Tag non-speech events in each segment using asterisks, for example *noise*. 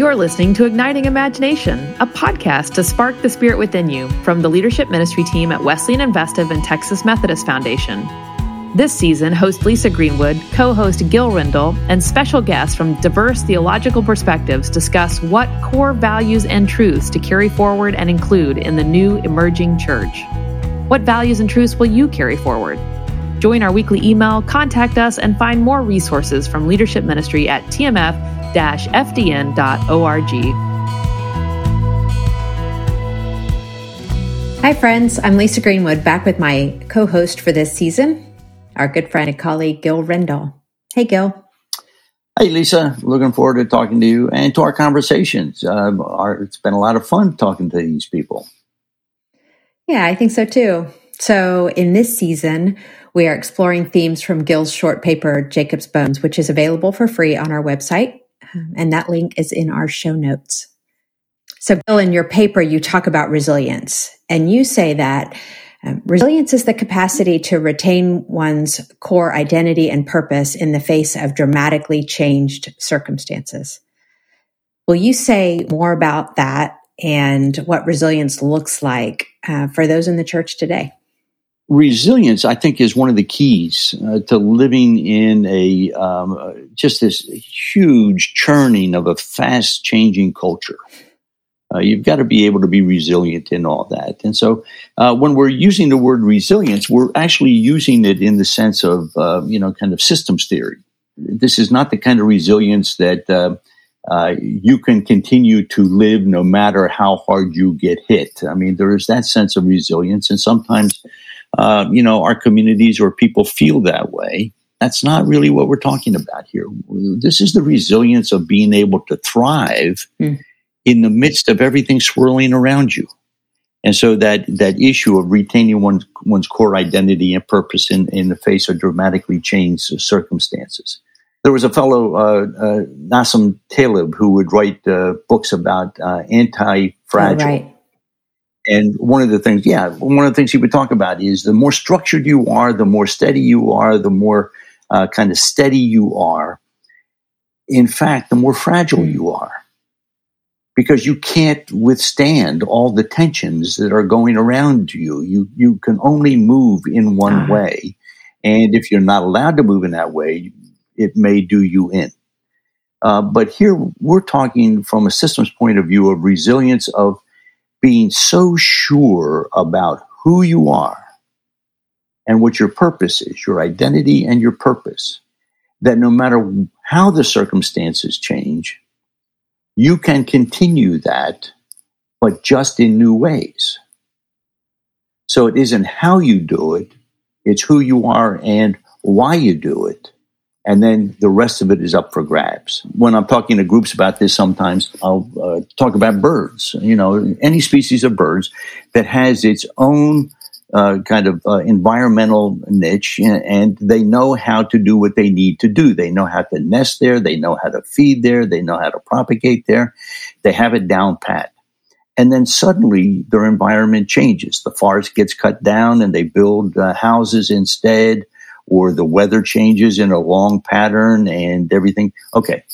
You're listening to Igniting Imagination, a podcast to spark the spirit within you from the leadership ministry team at Wesleyan Investive and Texas Methodist Foundation. This season, host Lisa Greenwood, co host Gil Rendle, and special guests from diverse theological perspectives discuss what core values and truths to carry forward and include in the new emerging church. What values and truths will you carry forward? Join our weekly email, contact us, and find more resources from leadership ministry at tmf-fdn.org. Hi, friends. I'm Lisa Greenwood, back with my co host for this season, our good friend and colleague, Gil Rendle. Hey, Gil. Hey, Lisa. Looking forward to talking to you and to our conversations. Uh, our, it's been a lot of fun talking to these people. Yeah, I think so too. So, in this season, we are exploring themes from Gil's short paper, Jacob's Bones, which is available for free on our website. Um, and that link is in our show notes. So, Gil, in your paper, you talk about resilience, and you say that um, resilience is the capacity to retain one's core identity and purpose in the face of dramatically changed circumstances. Will you say more about that and what resilience looks like uh, for those in the church today? Resilience, I think, is one of the keys uh, to living in a um, uh, just this huge churning of a fast changing culture. Uh, you've got to be able to be resilient in all that. And so, uh, when we're using the word resilience, we're actually using it in the sense of, uh, you know, kind of systems theory. This is not the kind of resilience that uh, you can continue to live no matter how hard you get hit. I mean, there is that sense of resilience, and sometimes uh, you know, our communities or people feel that way. That's not really what we're talking about here. This is the resilience of being able to thrive mm. in the midst of everything swirling around you. And so that, that issue of retaining one's, one's core identity and purpose in, in the face of dramatically changed circumstances. There was a fellow, uh, uh, Nassim Taleb, who would write uh, books about uh, anti-fragile. Oh, right. And one of the things, yeah, one of the things he would talk about is the more structured you are, the more steady you are, the more uh, kind of steady you are. In fact, the more fragile you are because you can't withstand all the tensions that are going around you. You you can only move in one uh-huh. way, and if you're not allowed to move in that way, it may do you in. Uh, but here we're talking from a systems point of view of resilience of being so sure about who you are and what your purpose is, your identity and your purpose, that no matter how the circumstances change, you can continue that, but just in new ways. So it isn't how you do it, it's who you are and why you do it and then the rest of it is up for grabs. When I'm talking to groups about this, sometimes I'll uh, talk about birds. You know, any species of birds that has its own uh, kind of uh, environmental niche, and they know how to do what they need to do. They know how to nest there. They know how to feed there. They know how to propagate there. They have it down pat. And then suddenly their environment changes. The forest gets cut down, and they build uh, houses instead or the weather changes in a long pattern and everything. Okay.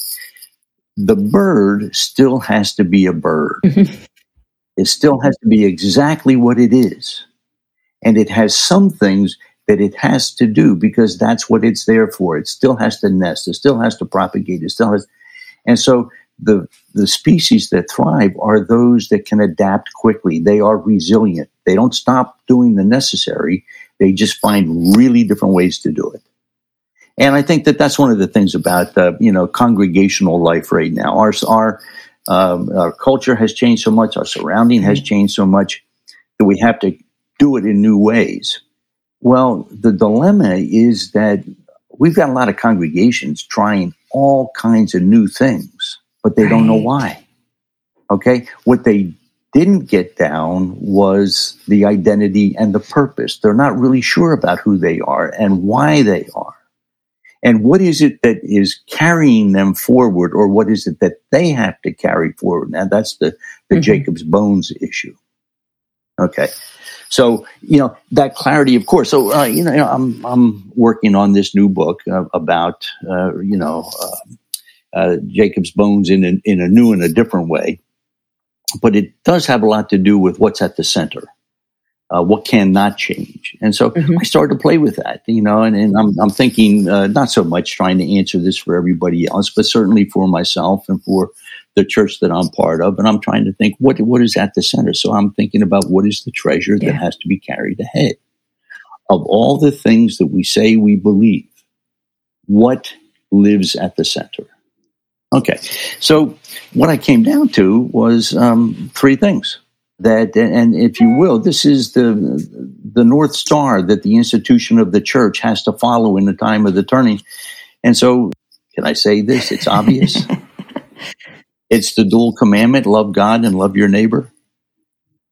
The bird still has to be a bird. Mm-hmm. it still has to be exactly what it is. And it has some things that it has to do because that's what it's there for. It still has to nest. It still has to propagate. It still has. And so the, the species that thrive are those that can adapt quickly. They are resilient. They don't stop doing the necessary they just find really different ways to do it. And I think that that's one of the things about uh, you know congregational life right now. Our our um, our culture has changed so much. Our surrounding has mm-hmm. changed so much that we have to do it in new ways. Well, the dilemma is that we've got a lot of congregations trying all kinds of new things, but they right. don't know why. Okay, what they didn't get down was the identity and the purpose. They're not really sure about who they are and why they are. And what is it that is carrying them forward, or what is it that they have to carry forward? Now, that's the, the mm-hmm. Jacob's bones issue. Okay. So, you know, that clarity, of course. So, uh, you know, I'm, I'm working on this new book uh, about, uh, you know, uh, uh, Jacob's bones in a, in a new and a different way. But it does have a lot to do with what's at the center. Uh, what cannot change. And so mm-hmm. I started to play with that, you know, and, and I'm, I'm thinking uh, not so much trying to answer this for everybody else, but certainly for myself and for the church that I'm part of. And I'm trying to think what, what is at the center. So I'm thinking about what is the treasure yeah. that has to be carried ahead of all the things that we say we believe. What lives at the center? Okay, so what I came down to was um, three things that, and if you will, this is the the north star that the institution of the church has to follow in the time of the turning. And so, can I say this? It's obvious. *laughs* it's the dual commandment: love God and love your neighbor.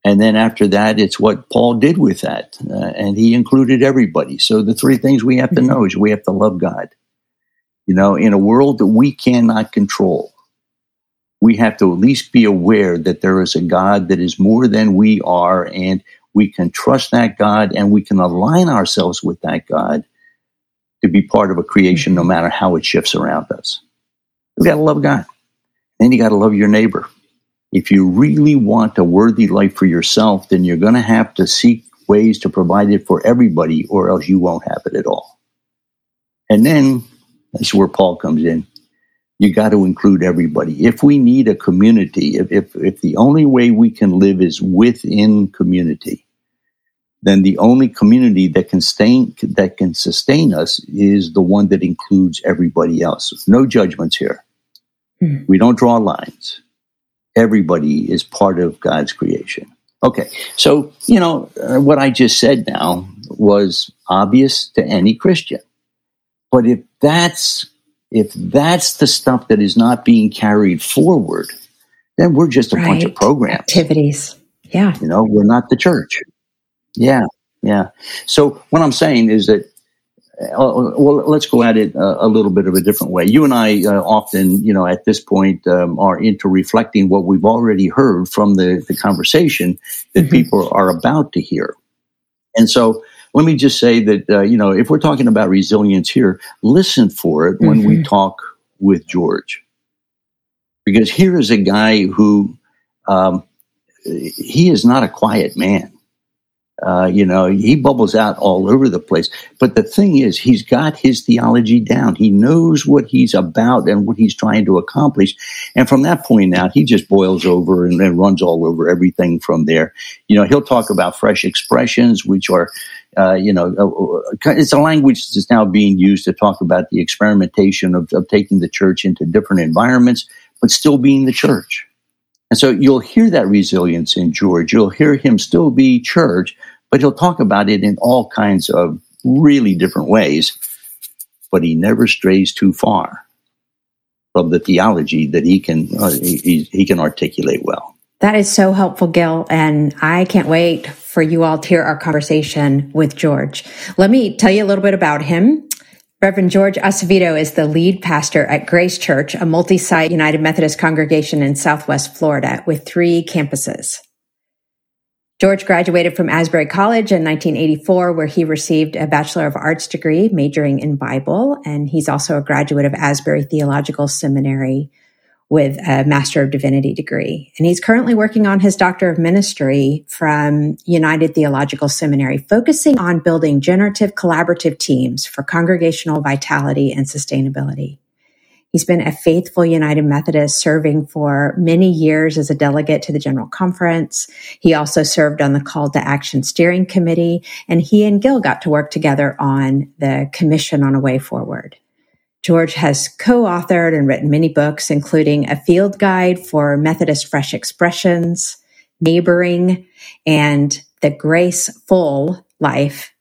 And then after that, it's what Paul did with that, uh, and he included everybody. So the three things we have to know is we have to love God you know, in a world that we cannot control, we have to at least be aware that there is a God that is more than we are, and we can trust that God and we can align ourselves with that God to be part of a creation no matter how it shifts around us. You got to love God. Then you got to love your neighbor. If you really want a worthy life for yourself, then you're going to have to seek ways to provide it for everybody, or else you won't have it at all. And then that's where Paul comes in. You got to include everybody. If we need a community, if, if, if the only way we can live is within community, then the only community that can sustain that can sustain us is the one that includes everybody else. No judgments here. Mm-hmm. We don't draw lines. Everybody is part of God's creation. Okay, so you know uh, what I just said now was obvious to any Christian. But if that's if that's the stuff that is not being carried forward, then we're just a right. bunch of programs. Activities. Yeah. You know, we're not the church. Yeah. Yeah. So what I'm saying is that uh, well, let's go at it uh, a little bit of a different way. You and I uh, often, you know, at this point um, are into reflecting what we've already heard from the, the conversation that mm-hmm. people are about to hear. And so let me just say that, uh, you know, if we're talking about resilience here, listen for it when mm-hmm. we talk with George. Because here is a guy who, um, he is not a quiet man. Uh, you know, he bubbles out all over the place. But the thing is, he's got his theology down. He knows what he's about and what he's trying to accomplish. And from that point out, he just boils over and, and runs all over everything from there. You know, he'll talk about fresh expressions, which are, uh, you know, uh, uh, it's a language that's now being used to talk about the experimentation of, of taking the church into different environments, but still being the church. And so you'll hear that resilience in George. You'll hear him still be church, but he'll talk about it in all kinds of really different ways. But he never strays too far from the theology that he can uh, he, he can articulate well. That is so helpful, Gil. And I can't wait for you all to hear our conversation with George. Let me tell you a little bit about him. Reverend George Acevedo is the lead pastor at Grace Church, a multi site United Methodist congregation in Southwest Florida with three campuses. George graduated from Asbury College in 1984, where he received a Bachelor of Arts degree majoring in Bible. And he's also a graduate of Asbury Theological Seminary with a Master of Divinity degree. And he's currently working on his Doctor of Ministry from United Theological Seminary, focusing on building generative collaborative teams for congregational vitality and sustainability. He's been a faithful United Methodist serving for many years as a delegate to the General Conference. He also served on the Call to Action Steering Committee, and he and Gil got to work together on the Commission on a Way Forward. George has co-authored and written many books, including a field guide for Methodist fresh expressions, neighboring, and the Graceful life,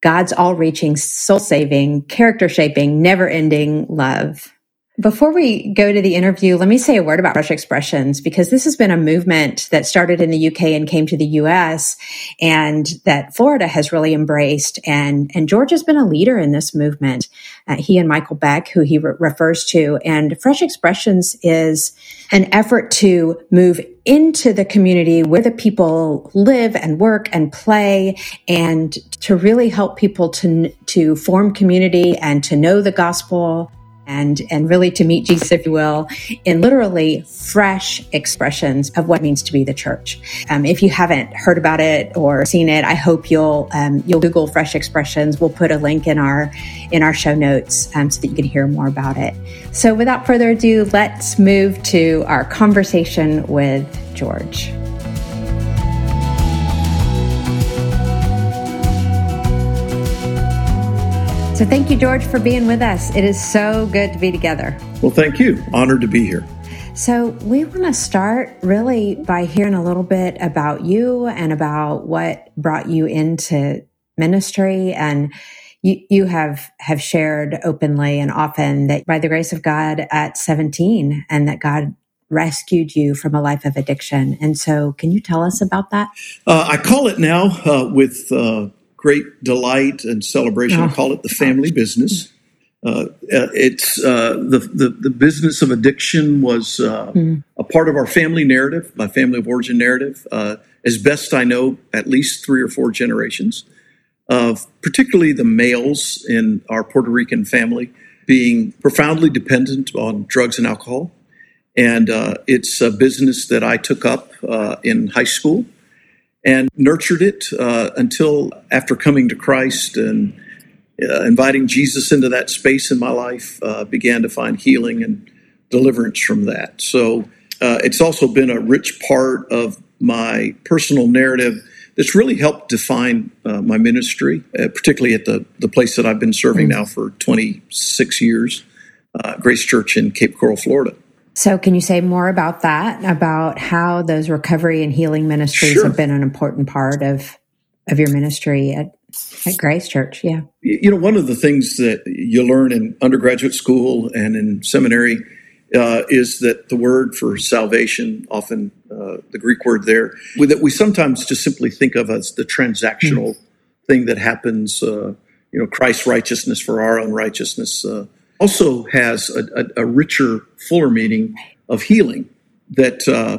God's all reaching, soul saving, character shaping, never ending love. Before we go to the interview, let me say a word about fresh expressions because this has been a movement that started in the UK and came to the US and that Florida has really embraced. And, and George has been a leader in this movement. Uh, he and Michael Beck, who he re- refers to. And fresh expressions is an effort to move into the community where the people live and work and play and to really help people to, to form community and to know the gospel and and really to meet Jesus, if you will, in literally fresh expressions of what it means to be the church. Um, if you haven't heard about it or seen it, I hope you'll um, you'll Google Fresh Expressions. We'll put a link in our in our show notes um, so that you can hear more about it. So, without further ado, let's move to our conversation with George. So thank you, George, for being with us. It is so good to be together. Well, thank you. Honored to be here. So, we want to start really by hearing a little bit about you and about what brought you into ministry. And you, you have, have shared openly and often that by the grace of God at 17 and that God rescued you from a life of addiction. And so, can you tell us about that? Uh, I call it now uh, with uh, great delight and celebration. Oh. I call it the family business. Uh, uh, it's uh, the, the, the business of addiction was mm. a part of our family narrative, my family of origin narrative. Uh, as best I know, at least three or four generations of particularly the males in our Puerto Rican family being profoundly dependent on drugs and alcohol. And uh, it's a business that I took up in high school and nurtured it uh, until after coming to Christ and uh, inviting Jesus into that space in my life, uh, began to find healing and deliverance from that. So uh, it's also been a rich part of my personal narrative that's really helped define uh, my ministry, uh, particularly at the, the place that I've been serving now for 26 years, Grace Church in Cape Coral, Florida. So, can you say more about that? About how those recovery and healing ministries sure. have been an important part of of your ministry at at Grace Church? Yeah. You know, one of the things that you learn in undergraduate school and in seminary uh, is that the word for salvation, often uh, the Greek word there, that we sometimes just simply think of as the transactional mm-hmm. thing that happens. Uh, you know, Christ's righteousness for our own righteousness uh, also has a, a, a richer, fuller meaning of healing. That uh,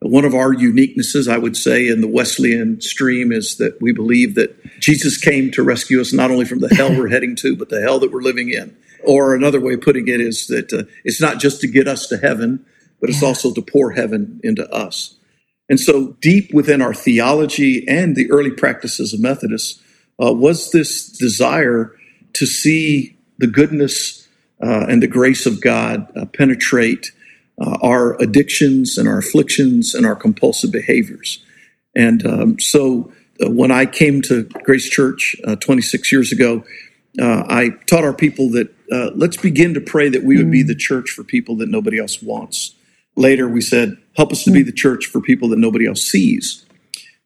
one of our uniquenesses, I would say, in the Wesleyan stream is that we believe that Jesus came to rescue us not only from the hell we're *laughs* heading to, but the hell that we're living in. Or another way of putting it is that uh, it's not just to get us to heaven, but it's also to pour heaven into us. And so, deep within our theology and the early practices of Methodists uh, was this desire to see the goodness uh, and the grace of God uh, penetrate uh, our addictions and our afflictions and our compulsive behaviors. And um, so uh, when I came to Grace Church uh, 26 years ago, uh, I taught our people that let's begin to pray that we would be mm. the church for people that nobody else wants. Later, we said, help us to be mm. the church for people that nobody else sees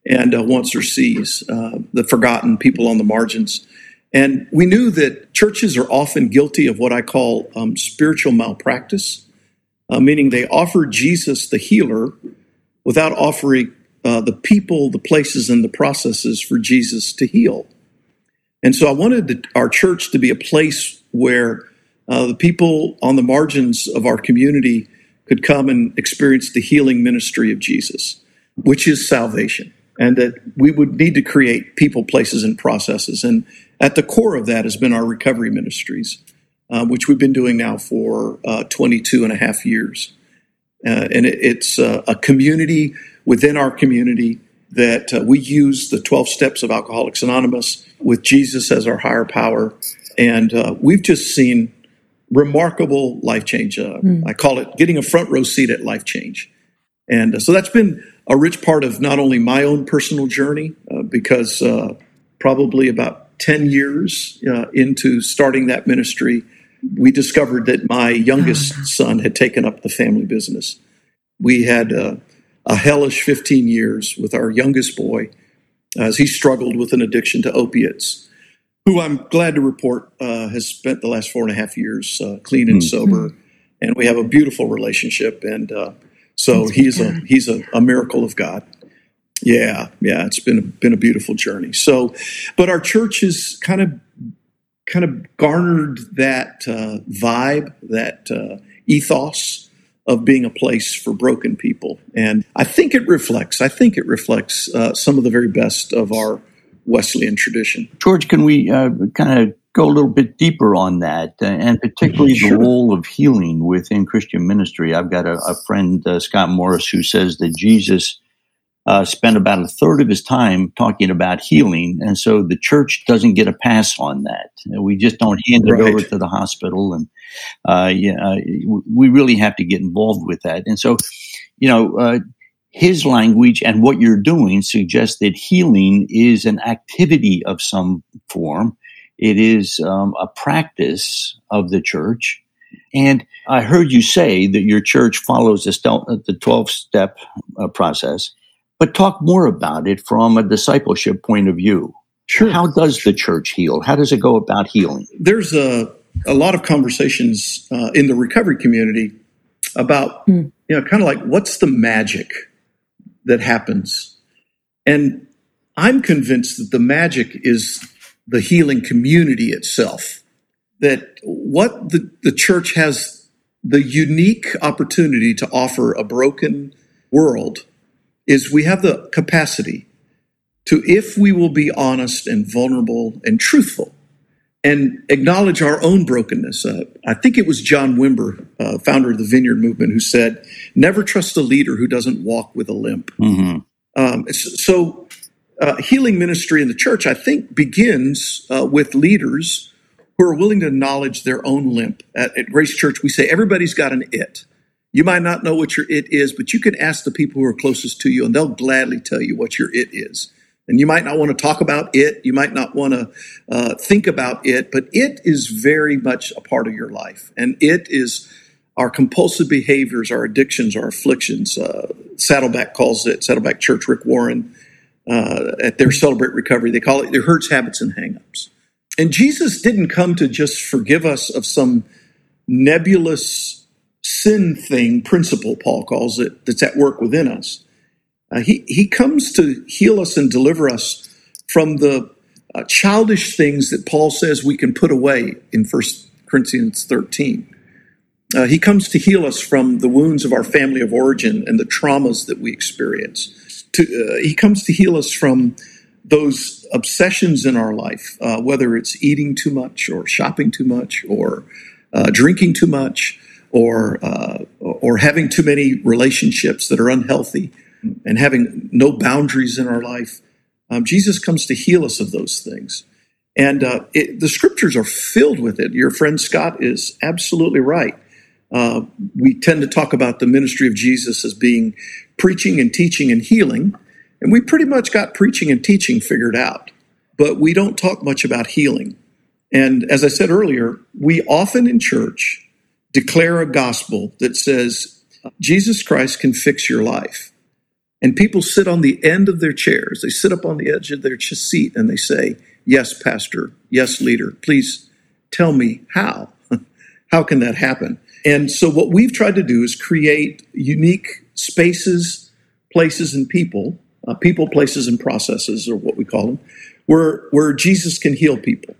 and wants or sees, the forgotten people on the margins. And we knew that churches are often guilty of what I call um, spiritual malpractice, uh, meaning they offer Jesus the healer without offering uh, the people, the places, and the processes for Jesus to heal. And so I wanted our church to be a place where uh, the people on the margins of our community could come and experience the healing ministry of Jesus, which is salvation. And that we would need to create people, places, and processes. And at the core of that has been our recovery ministries, uh, which we've been doing now for uh, 22 and a half years. Uh, and it, it's uh, a community within our community that uh, we use the 12 steps of Alcoholics Anonymous with Jesus as our higher power. And uh, we've just seen remarkable life change. Mm. I call it getting a front row seat at life change. And so that's been a rich part of not only my own personal journey, because probably about 10 years uh, into starting that ministry, we discovered that my youngest oh, son had taken up the family business. We had uh, a hellish 15 years with our youngest boy as he struggled with an addiction to opiates, who I'm glad to report uh, has spent the last four and a half years uh, clean and mm-hmm. sober. And we have a beautiful relationship. And uh, so he's a, he's a, a miracle of God. Yeah, yeah, it's been a, been a beautiful journey. So, but our church has kind of kind of garnered that uh, vibe, that uh, ethos of being a place for broken people, and I think it reflects. I think it reflects uh, some of the very best of our Wesleyan tradition. George, can we uh, kind of go a little bit deeper on that, uh, and particularly sure. the role of healing within Christian ministry. I've got a, a friend, uh, Scott Morris, who says that Jesus uh, spent about a third of his time talking about healing, and so the church doesn't get a pass on that. We just don't hand it over to the hospital, and uh, yeah, uh, we really have to get involved with that. And so, you know, uh, his language and what you're doing suggests that healing is an activity of some form. It is um, a practice of the church. And I heard you say that your church follows the 12 step uh, process, but talk more about it from a discipleship point of view. Sure. How does the church heal? How does it go about healing? There's a, a lot of conversations uh, in the recovery community about, mm. you know, kind of like what's the magic that happens. And I'm convinced that the magic is the healing community itself. That what the, the church has the unique opportunity to offer a broken world is we have the capacity to, if we will be honest and vulnerable and truthful and acknowledge our own brokenness. Uh, I think it was John Wimber, uh, founder of the Vineyard Movement, who said, Never trust a leader who doesn't walk with a limp. Mm-hmm. Um, so, uh, healing ministry in the church, I think, begins uh, with leaders who are willing to acknowledge their own limp. At, at Grace Church, we say everybody's got an it. You might not know what your it is, but you can ask the people who are closest to you, and they'll gladly tell you what your it is. And you might not want to talk about it, you might not want to uh, think about it, but it is very much a part of your life. And it is our compulsive behaviors, our addictions, our afflictions. Uh, Saddleback calls it, Saddleback Church, Rick Warren, uh, at their Celebrate Recovery, they call it their hurts, habits, and hangups. And Jesus didn't come to just forgive us of some nebulous sin thing, principle, Paul calls it, that's at work within us. Uh, he, he comes to heal us and deliver us from the uh, childish things that Paul says we can put away in 1 Corinthians 13. Uh, he comes to heal us from the wounds of our family of origin and the traumas that we experience. To, uh, he comes to heal us from those obsessions in our life, uh, whether it's eating too much or shopping too much or uh, drinking too much or or having too many relationships that are unhealthy and having no boundaries in our life. Um, Jesus comes to heal us of those things. And uh, it, the scriptures are filled with it. Your friend Scott is absolutely right. Uh, we tend to talk about the ministry of Jesus as being preaching and teaching and healing. And we pretty much got preaching and teaching figured out. But we don't talk much about healing. And as I said earlier, we often in church declare a gospel that says Jesus Christ can fix your life. And people sit on the end of their chairs. They sit up on the edge of their seat and they say, Yes, Pastor. Yes, leader. Please tell me how. *laughs* how can that happen? And so, what we've tried to do is create unique spaces, places, and people, uh, people, places, and processes, or what we call them, where, where Jesus can heal people.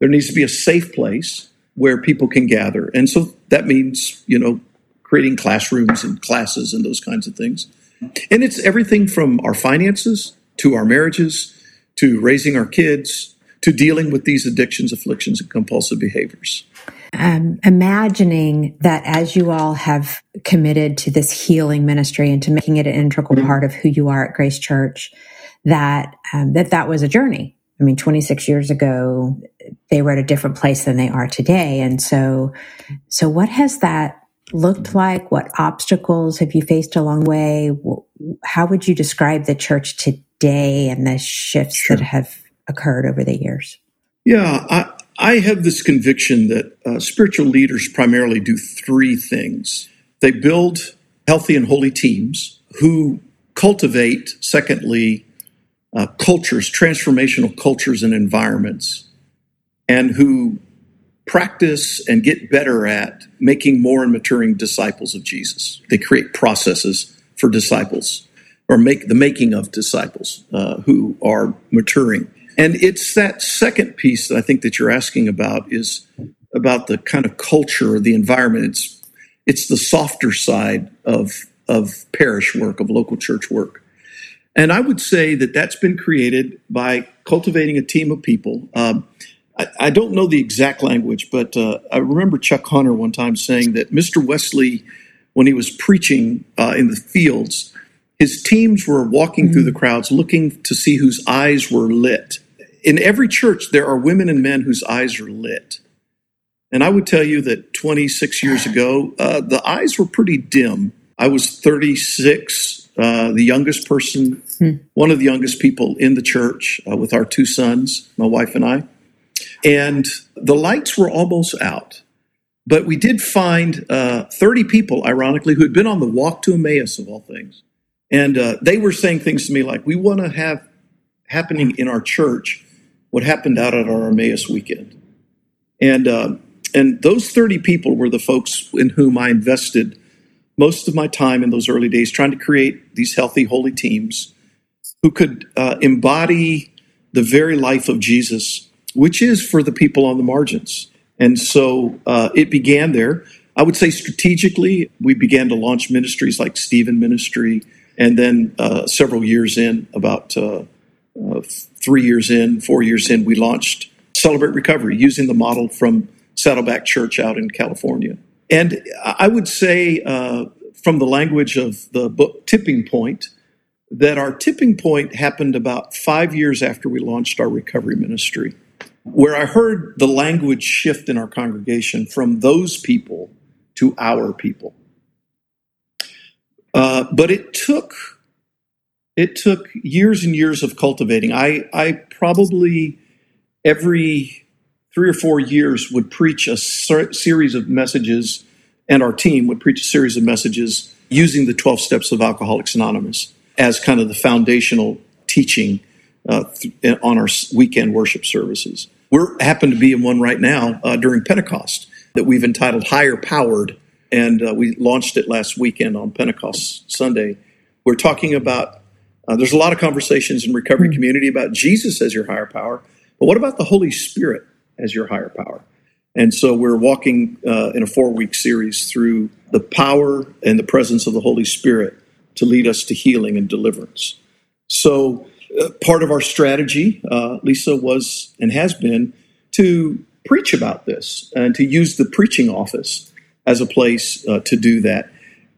There needs to be a safe place where people can gather. And so that means, you know, creating classrooms and classes and those kinds of things. And it's everything from our finances to our marriages to raising our kids to dealing with these addictions, afflictions, and compulsive behaviors. Um, imagining that as you all have committed to this healing ministry and to making it an integral mm-hmm. part of who you are at Grace Church, that um, that that was a journey. I mean, 26 years ago, they were at a different place than they are today, and so so what has that looked like? What obstacles have you faced along the way? How would you describe the church today and the shifts sure. that have occurred over the years? Yeah, I, I have this conviction that uh, spiritual leaders primarily do three things they build healthy and holy teams who cultivate, secondly, uh, cultures, transformational cultures and environments, and who practice and get better at making more and maturing disciples of Jesus. They create processes for disciples or make the making of disciples uh, who are maturing. And it's that second piece that I think that you're asking about is about the kind of culture, the environment. It's it's the softer side of of parish work, of local church work. And I would say that that's been created by cultivating a team of people. Um, I, I don't know the exact language, but uh, I remember Chuck Hunter one time saying that Mr. Wesley, when he was preaching uh, in the fields, his teams were walking mm-hmm. through the crowds looking to see whose eyes were lit. In every church, there are women and men whose eyes are lit. And I would tell you that 26 years ago, uh, the eyes were pretty dim. I was 36, uh, the youngest person, hmm. one of the youngest people in the church uh, with our two sons, my wife and I. And the lights were almost out. But we did find uh, 30 people, ironically, who had been on the walk to Emmaus, of all things. And uh, they were saying things to me like, we want to have happening in our church what happened out at our Emmaus weekend. And, uh, and those 30 people were the folks in whom I invested most of my time in those early days trying to create these healthy, holy teams who could uh, embody the very life of Jesus which is for the people on the margins. And so uh, it began there. I would say strategically, we began to launch ministries like Stephen Ministry. And then uh, several years in, about uh, uh three years in, four years in, we launched Celebrate Recovery using the model from Saddleback Church out in California. And I would say, uh, from the language of the book Tipping Point, that our tipping point happened about five years after we launched our recovery ministry where I heard the language shift in our congregation from those people to our people. Uh, but it took it took years and years of cultivating. I I probably every three or four years would preach a ser- series of messages, and our team would preach a series of messages using the twelve steps of Alcoholics Anonymous as kind of the foundational teaching uh, th- on our weekend worship services. We're happen to be in one right now uh, during Pentecost that we've entitled Higher Powered, and uh, we launched it last weekend on Pentecost Sunday. We're talking about uh, there's a lot of conversations in recovery mm-hmm. community about Jesus as your higher power, but what about the Holy Spirit as your higher power? And so we're walking uh, in a four week series through the power and the presence of the Holy Spirit to lead us to healing and deliverance. So part of our strategy, uh, Lisa, was and has been to preach about this and to use the preaching office as a place uh, to do that.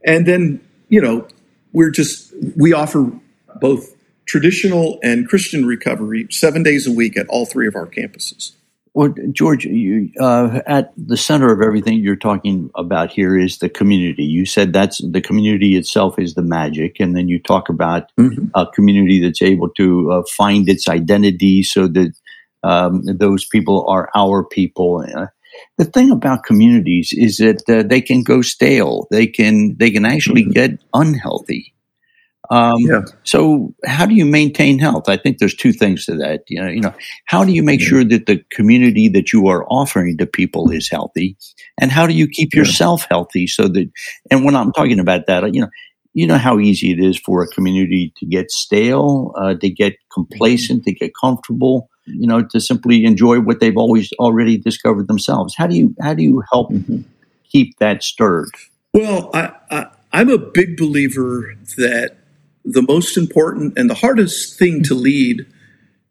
And then, you know, we're just, we offer both traditional and Christian recovery seven days a week at all three of our campuses. Well, George, you, uh, at the center of everything you're talking about here is the community. You said that's the community itself is the magic, and then you talk about mm-hmm. a community that's able to uh, find its identity, so that um, those people are our people. Uh, the thing about communities is that uh, they can go stale. They can they can actually mm-hmm. get unhealthy. Um, yeah. So, how do you maintain health? I think there's two things to that. You know, you know, how do you make yeah. sure that the community that you are offering to people is healthy, and how do you keep yeah. yourself healthy so that? And when I'm talking about that, you know, you know how easy it is for a community to get stale, uh, to get complacent, to get comfortable. You know, to simply enjoy what they've always already discovered themselves. How do you how do you help mm-hmm. keep that stirred? Well, I, I I'm a big believer that the most important and the hardest thing to lead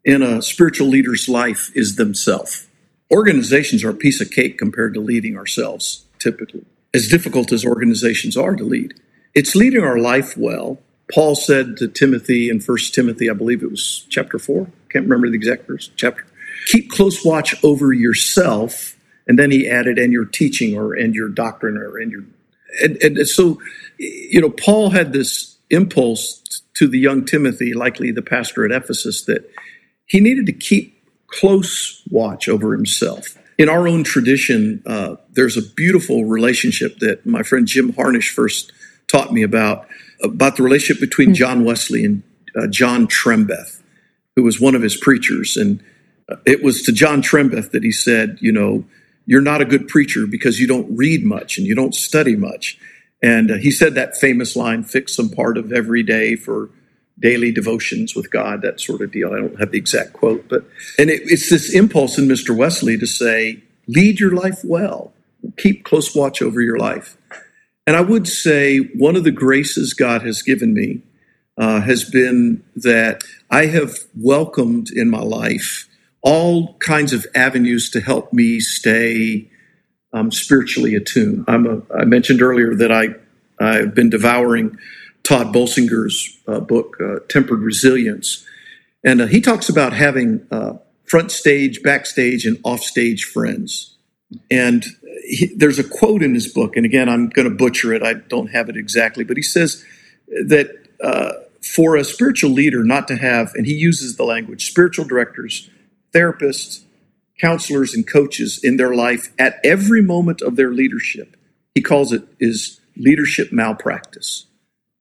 in a spiritual leader's life is themselves. Organizations are a piece of cake compared to leading ourselves, typically, as difficult as organizations are to lead. It's leading our life well. Paul said to Timothy in 1 Timothy, I believe it was chapter 4, can't remember the exact verse, chapter, keep close watch over yourself. And then he added, and your teaching or and your doctrine or and your and, and so you know, Paul had this impulse to the young Timothy, likely the pastor at Ephesus, that he needed to keep close watch over himself. In our own tradition, uh, there's a beautiful relationship that my friend Jim Harnish first taught me about, about the relationship between hmm. John Wesley and uh, John Trembath, who was one of his preachers. And uh, it was to John Trembath that he said, you know, you're not a good preacher because you don't read much and you don't study much. And uh, he said that famous line, fix some part of every day for daily devotions with God, that sort of deal. I don't have the exact quote, but, and it, it's this impulse in Mr. Wesley to say, lead your life well, keep close watch over your life. And I would say one of the graces God has given me uh, has been that I have welcomed in my life all kinds of avenues to help me stay um, spiritually attuned. I'm a, I mentioned earlier that I I've been devouring Tod Bolsinger's uh, book, uh, Tempered Resilience, and uh, he talks about having uh, front stage, backstage, and offstage friends. And he, there's a quote in his book, and again, I'm going to butcher it. I don't have it exactly, but he says that uh, for a spiritual leader not to have, and he uses the language, spiritual directors, therapists, counselors, and coaches in their life at every moment of their leadership. He calls it is leadership malpractice.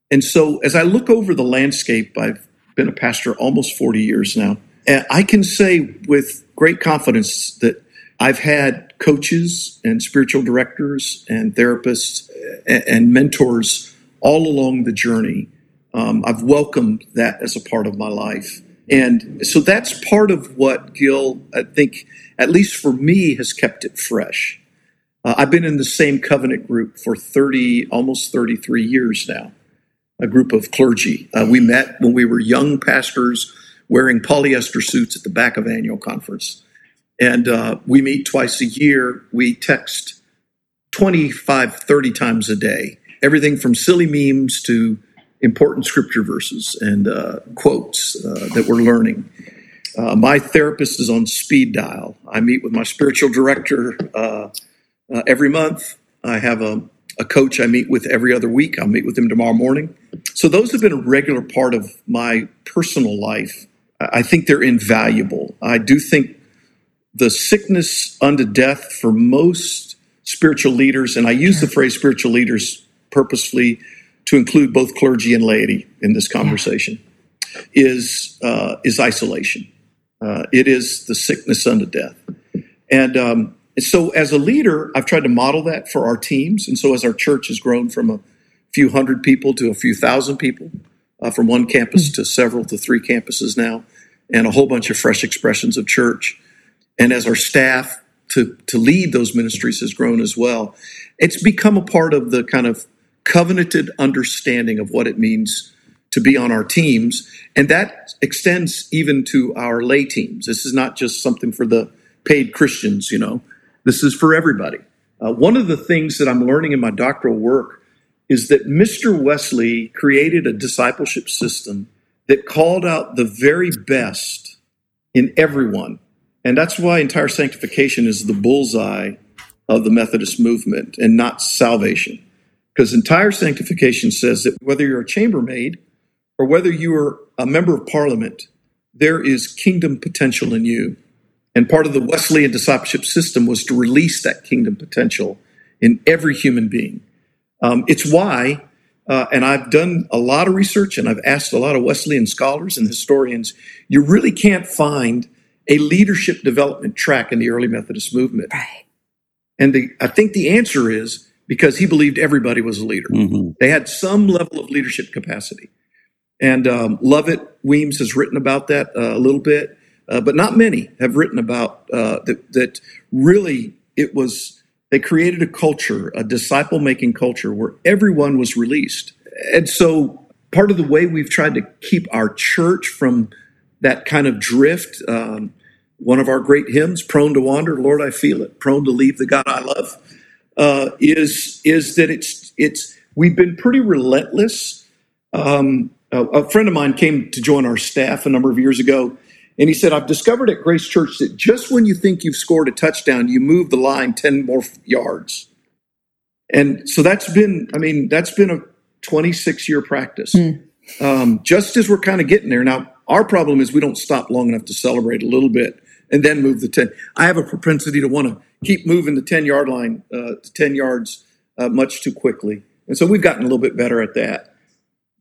And so as I look over the landscape, I've been a pastor almost 40 years now, and I can say with great confidence that I've had coaches and spiritual directors and therapists and mentors all along the journey. Um, I've welcomed that as a part of my life. And so that's part of what Gil, I think, at least for me, has kept it fresh. Uh, I've been in the same covenant group for 30, almost 33 years now, a group of clergy. Uh, we met when we were young pastors wearing polyester suits at the back of annual conference. And uh, we meet twice a year. We text 25, 30 times a day, everything from silly memes to important scripture verses and uh, quotes uh, that we're learning. Uh, my therapist is on speed dial. I meet with my spiritual director uh, uh, every month. I have a, a, coach I meet with every other week. I'll meet with him tomorrow morning. So those have been a regular part of my personal life. I think they're invaluable. I do think the sickness unto death for most spiritual leaders, and I use the phrase spiritual leaders purposefully to include both clergy and laity in this conversation, is uh, is isolation. Uh, it is the sickness unto death, and um, so as a leader, I've tried to model that for our teams, and so as our church has grown from a few hundred people to a few thousand people, uh, from one campus to several to three campuses now, and a whole bunch of fresh expressions of church, and as our staff to to lead those ministries has grown as well, it's become a part of the kind of covenanted understanding of what it means to be on our teams. And that extends even to our lay teams. This is not just something for the paid Christians, you know, this is for everybody. Uh, one of the things that I'm learning in my doctoral work is that Mr. Wesley created a discipleship system that called out the very best in everyone. And that's why entire sanctification is the bullseye of the Methodist movement and not salvation. Because entire sanctification says that whether you're a chambermaid or whether you are a member of parliament, there is kingdom potential in you. And part of the Wesleyan discipleship system was to release that kingdom potential in every human being. Um, it's why, uh, and I've done a lot of research and I've asked a lot of Wesleyan scholars and historians, you really can't find a leadership development track in the early Methodist movement. Right. And the, I think the answer is because he believed everybody was a leader. Mm-hmm. They had some level of leadership capacity. And um, Lovett Weems has written about that uh, a little bit, uh, but not many have written about uh, that, that really it was, they created a culture, a disciple making culture where everyone was released. And so part of the way we've tried to keep our church from that kind of drift, um, one of our great hymns, Prone to Wander, Lord, I feel it, prone to leave the God I love uh, is is that it's it's we've been pretty relentless. Um, a, a friend of mine came to join our staff a number of years ago, and he said, "I've discovered at Grace Church that just when you think you've scored a touchdown, you move the line ten more yards." And so that's been, I mean, that's been a 26 year practice. Mm. Um, just as we're kind of getting there now, our problem is we don't stop long enough to celebrate a little bit and then move the 10. I have a propensity to want to keep moving the 10 yard line uh, to 10 yards uh, much too quickly. And so we've gotten a little bit better at that.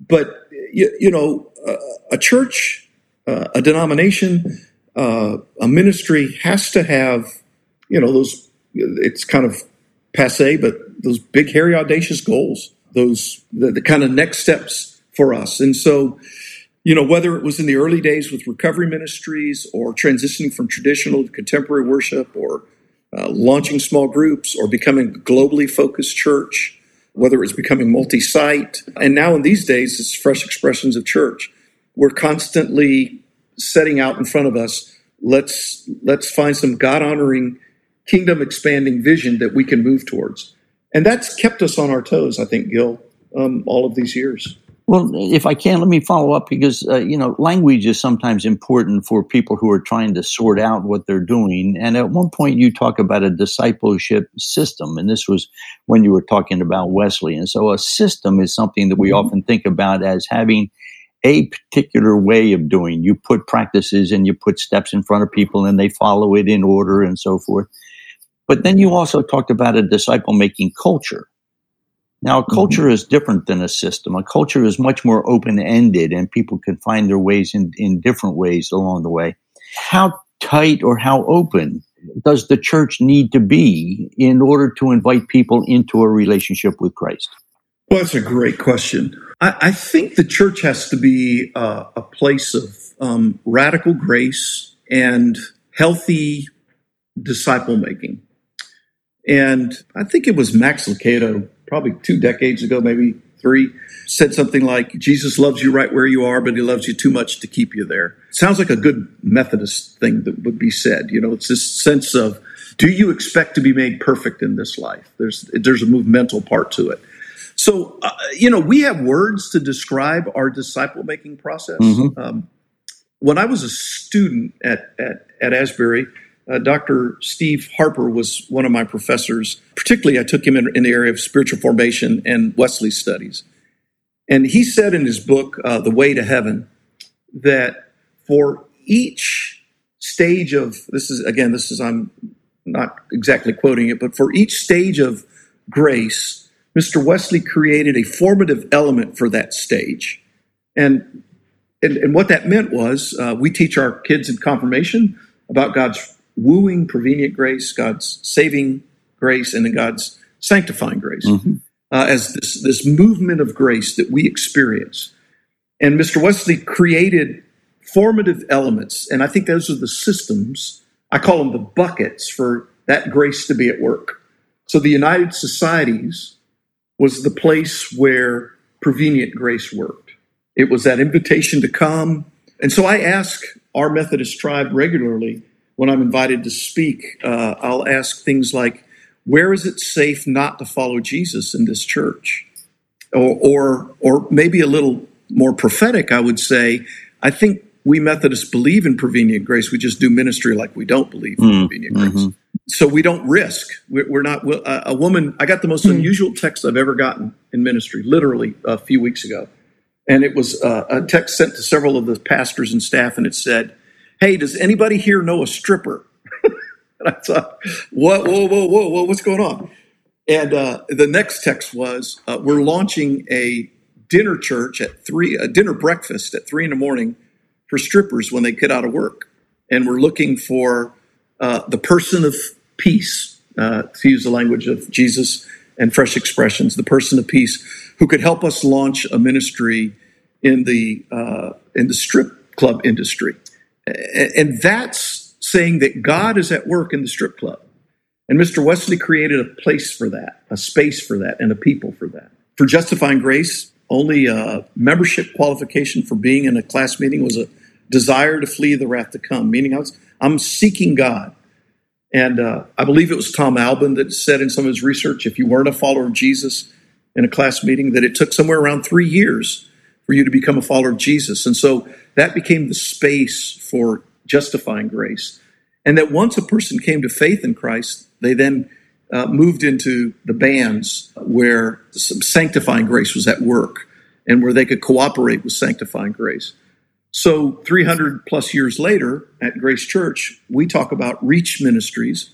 But, you, you know, uh, a church, uh, a denomination, uh, a ministry has to have, you know, those, it's kind of passe, but those big, hairy, audacious goals, those, the, the kind of next steps for us. And so, you know, whether it was in the early days with recovery ministries or transitioning from traditional to contemporary worship or uh, launching small groups or becoming a globally focused church, whether it's becoming multi site. And now in these days, it's fresh expressions of church. We're constantly setting out in front of us let's let's find some God honoring, kingdom expanding vision that we can move towards, and that's kept us on our toes. I think, Gil, um, all of these years. Well, if I can, let me follow up because uh, you know language is sometimes important for people who are trying to sort out what they're doing. And at one point, you talk about a discipleship system, and this was when you were talking about Wesley. And so, a system is something that we mm-hmm. often think about as having a particular way of doing. You put practices and you put steps in front of people, and they follow it in order and so forth. But then you also talked about a disciple making culture. Now, a mm-hmm. culture is different than a system. A culture is much more open ended, and people can find their ways in, in different ways along the way. How tight or how open does the church need to be in order to invite people into a relationship with Christ? Well, that's a great question. I, I think the church has to be uh, a place of um, radical grace and healthy disciple making. And I think it was Max Lucado probably two decades ago, maybe three, said something like, Jesus loves you right where you are, but he loves you too much to keep you there. Sounds like a good Methodist thing that would be said. You know, it's this sense of, do you expect to be made perfect in this life? There's, there's a movemental part to it. So, uh, you know, we have words to describe our disciple making process. Mm-hmm. Um, when I was a student at, at, at Asbury, uh, Dr. Steve Harper was one of my professors. Particularly, I took him in, in, the area of spiritual formation and Wesley studies. And he said in his book, uh, The Way to Heaven, that for each stage of this is again, this is I'm not exactly quoting it, but for each stage of grace, Mr. Wesley created a formative element for that stage. And and, and what that meant was uh, we teach our kids in confirmation about God's wooing prevenient grace, God's saving grace, and then God's sanctifying grace mm-hmm. uh, as this, this movement of grace that we experience. And Mr. Wesley created formative elements, and I think those are the systems. I call them the buckets for that grace to be at work. So the United Societies was the place where prevenient grace worked. It was that invitation to come. And so I ask our Methodist tribe regularly when I'm invited to speak, uh, I'll ask things like, where is it safe not to follow Jesus in this church? Or, or, or maybe a little more prophetic, I would say, I think we Methodists believe in prevenient grace. We just do ministry like we don't believe in mm, prevenient grace. Mm-hmm. So we don't risk. We're, we're not uh, a woman. I got the most mm. unusual text I've ever gotten in ministry, literally a few weeks ago, and it was uh, a text sent to several of the pastors and staff, and it said, hey, does anybody here know a stripper? *laughs* and I thought, what, whoa, whoa, whoa, whoa, what's going on? And uh, the next text was, uh, we're launching a dinner church at three, a dinner breakfast at three in the morning for strippers when they get out of work. And we're looking for uh, the person of peace, uh, to use the language of Jesus and fresh expressions, the person of peace who could help us launch a ministry in the, uh, in the strip club industry. And that's saying that God is at work in the strip club. And Mr. Wesley created a place for that, a space for that, and a people for that. For justifying grace, only a membership qualification for being in a class meeting was a desire to flee the wrath to come, meaning I was, I'm seeking God. And uh, I believe it was Tom Albin that said in some of his research if you weren't a follower of Jesus in a class meeting, that it took somewhere around three years for you to become a follower of Jesus. And so that became the space for justifying grace. And that once a person came to faith in Christ, they then uh, moved into the bands where sanctifying grace was at work and where they could cooperate with sanctifying grace. So, 300 plus years later at Grace Church, we talk about reach ministries,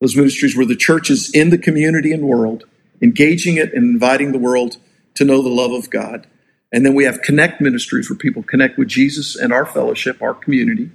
those ministries where the church is in the community and world, engaging it and inviting the world to know the love of God. And then we have connect ministries where people connect with Jesus and our fellowship, our community.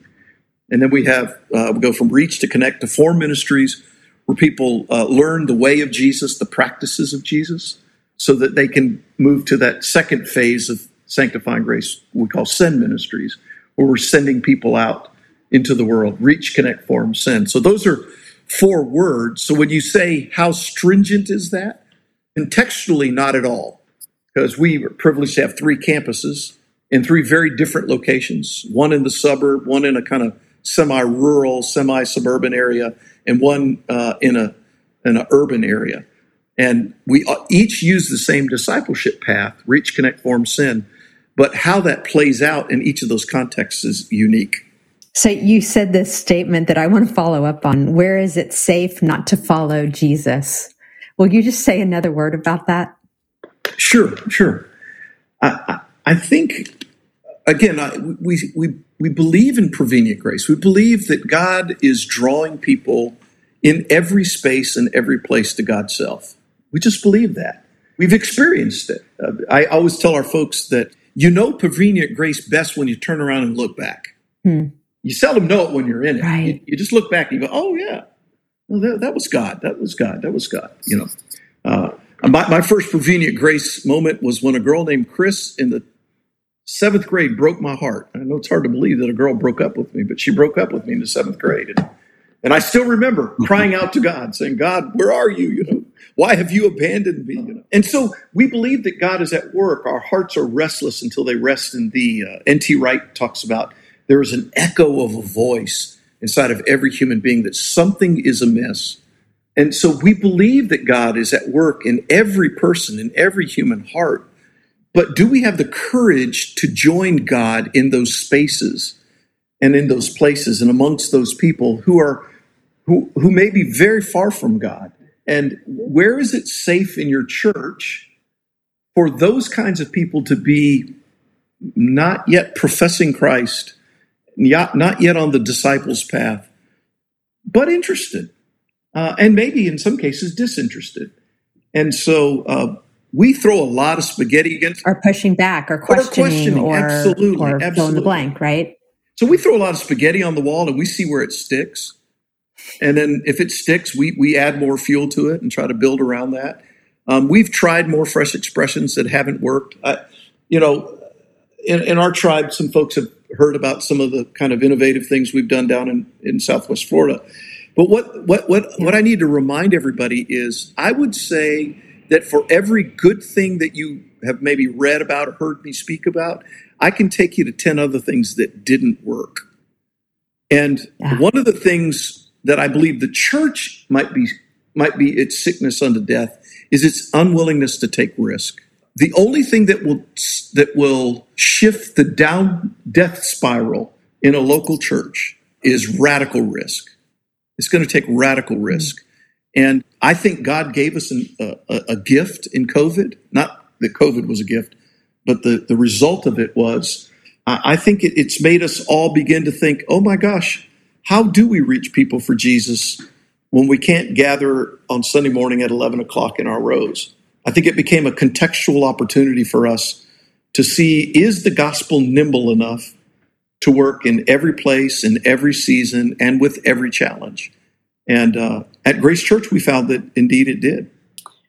And then we have, uh, we go from reach to connect to form ministries where people uh, learn the way of Jesus, the practices of Jesus, so that they can move to that second phase of sanctifying grace we call send ministries, where we're sending people out into the world. Reach, connect, form, send. So those are four words. So when you say how stringent is that? Contextually, not at all because we were privileged to have three campuses in three very different locations one in the suburb, one in a kind of semi-rural, semi-suburban area, and one uh, in a in an urban area. And we uh, each use the same discipleship path: reach, connect, form, sin. But how that plays out in each of those contexts is unique. So you said this statement that I want to follow up on. Where is it safe not to follow Jesus? Will you just say another word about that? Sure, sure. I, I, think again, I, we we we believe in prevenient grace. We believe that God is drawing people in every space and every place to God's self. We just believe that. We've experienced it. Uh, I always tell our folks that you know prevenient grace best when you turn around and look back. Hmm. You seldom know it when you're in it. Right. You, you, just look back and you go, "Oh yeah, well, that, that, was God. That was God. That was God." You know, my, my first prevenient grace moment was when a girl named Chris in the seventh grade broke my heart. I know it's hard to believe that a girl broke up with me, but she broke up with me in the seventh grade. And, and I still remember *laughs* crying out to God, saying, God, where are you? You know, why have you abandoned me? You know? And so we believe that God is at work. Our hearts are restless until they rest in thee. Uh, N.T. Wright talks about there is an echo of a voice inside of every human being that something is amiss. And so we believe that God is at work in every person, in every human heart. But do we have the courage to join God in those spaces and in those places and amongst those people who are who, who may be very far from God? And where is it safe in your church for those kinds of people to be not yet professing Christ, not yet on the disciples' path, but interested, uh, and maybe in some cases disinterested? And so uh, we throw a lot of spaghetti against or pushing back or questioning or, questioning. or absolutely, or absolutely. fill in the blank, right? So we throw a lot of spaghetti on the wall and we see where it sticks. And then if it sticks, we we add more fuel to it and try to build around that. Um, we've tried more fresh expressions that haven't worked. I, you know, in, in, our tribe, some folks have heard about some of the kind of innovative things we've done down in, in Southwest Florida. But what what what what I need to remind everybody is, I would say that for every good thing that you have maybe read about or heard me speak about, I can take you to 10 other things that didn't work. And yeah. one of the things that I believe the church might be might be its sickness unto death is its unwillingness to take risk. The only thing that will that will shift the down death spiral in a local church is radical risk. It's going to take radical hmm. risk. And I think God gave us an, a, a gift in COVID. Not that COVID was a gift, but the, the result of it was I think it, it's made us all begin to think, oh my gosh, how do we reach people for Jesus when we can't gather on Sunday morning at 11 o'clock in our rows? I think it became a contextual opportunity for us to see is the gospel nimble enough to work in every place, in every season, and with every challenge? And uh, at Grace Church, we found that indeed it did.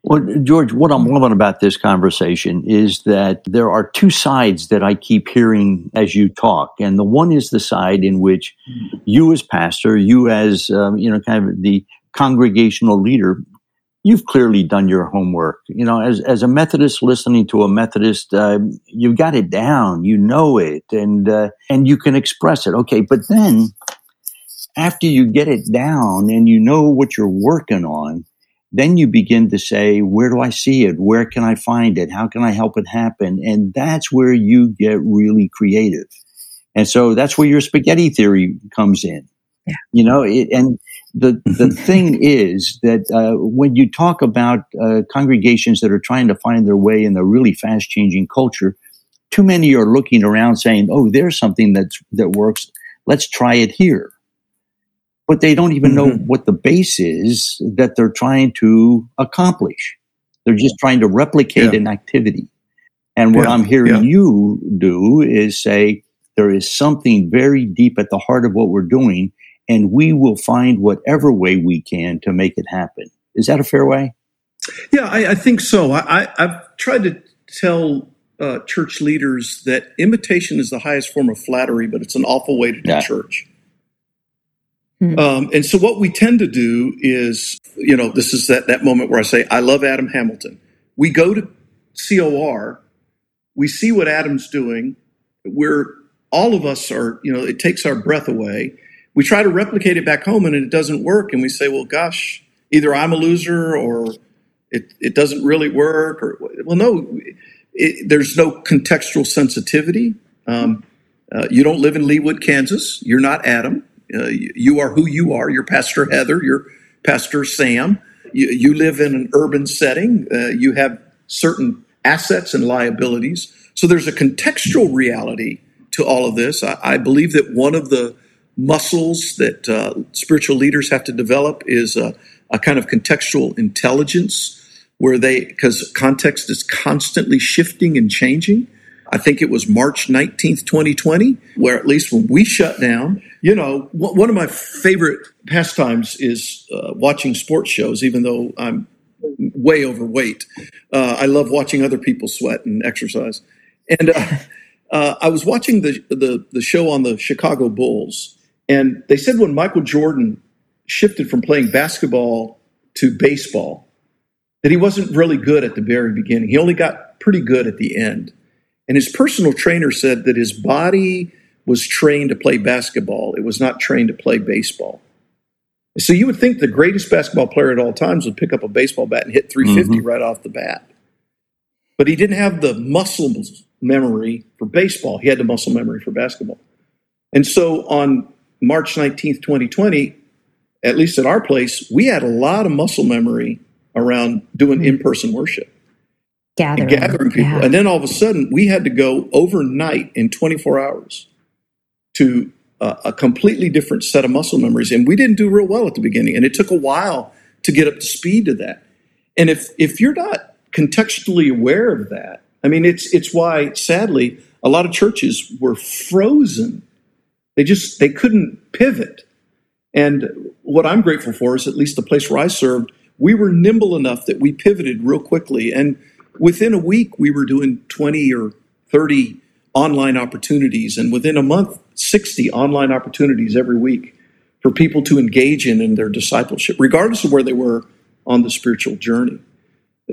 Well, George, what I'm loving about this conversation is that there are two sides that I keep hearing as you talk, and the one is the side in which you, as pastor, you as um, you know, kind of the congregational leader, you've clearly done your homework. You know, as as a Methodist listening to a Methodist, uh, you've got it down, you know it, and uh, and you can express it. Okay, but then after you get it down and you know what you're working on, then you begin to say, where do I see it? Where can I find it? How can I help it happen? And that's where you get really creative. And so that's where your spaghetti theory comes in. Yeah. You know, it, and the, the *laughs* thing is that uh, when you talk about uh, congregations that are trying to find their way in a really fast changing culture, too many are looking around saying, oh, there's something that's, that works. Let's try it here but they don't even know mm-hmm. what the base is that they're trying to accomplish. They're just trying to replicate yeah. an activity. And what yeah. I'm hearing yeah. you do is say there is something very deep at the heart of what we're doing, and we will find whatever way we can to make it happen. Is that a fair way? Yeah, I, I think so. I, have tried to tell uh, church leaders that imitation is the highest form of flattery, but it's an awful way to do church. Mm-hmm. Um, and so what we tend to do is, you know, this is that, that moment where I say, I love Adam Hamilton. We go to COR, we see what Adam's doing. We're all of us are, you know, it takes our breath away. We try to replicate it back home and it doesn't work. And we say, well, gosh, either I'm a loser or it, it doesn't really work. Or, well, no, it, there's no contextual sensitivity. Um, uh, you don't live in Leawood, Kansas. You're not Adam. Uh, you are who you are. You're Pastor Heather. You're Pastor Sam. You, you live in an urban setting. Uh, you have certain assets and liabilities. So there's a contextual reality to all of this. I, I believe that one of the muscles that uh, spiritual leaders have to develop is a, a kind of contextual intelligence where they, because context is constantly shifting and changing. I think it was March 19th, 2020, where at least when we shut down, you know, one of my favorite pastimes is uh, watching sports shows, even though I'm way overweight. Uh, I love watching other people sweat and exercise. And uh, *laughs* uh, I was watching the, the, the show on the Chicago Bulls, and they said when Michael Jordan shifted from playing basketball to baseball, that he wasn't really good at the very beginning. He only got pretty good at the end. And his personal trainer said that his body was trained to play basketball, it was not trained to play baseball. So you would think the greatest basketball player at all times would pick up a baseball bat and hit 350 mm-hmm. right off the bat. But he didn't have the muscle memory for baseball. He had the muscle memory for basketball. And so on March 19th, 2020, at least at our place, we had a lot of muscle memory around doing hmm. in person worship. Gathering. And gathering people. Yeah. And then all of a sudden, we had to go overnight in 24 hours to uh, a completely different set of muscle memories. And we didn't do real well at the beginning. And it took a while to get up to speed to that. And if, if you're not contextually aware of that, I mean, it's, it's why, sadly, a lot of churches were frozen they just they couldn't pivot. And what I'm grateful for is at least the place where I served, we were nimble enough that we pivoted real quickly. And within a week, we were doing 20 or 30 online opportunities. And within a month, 60 online opportunities every week for people to engage in in their discipleship, regardless of where they were on the spiritual journey.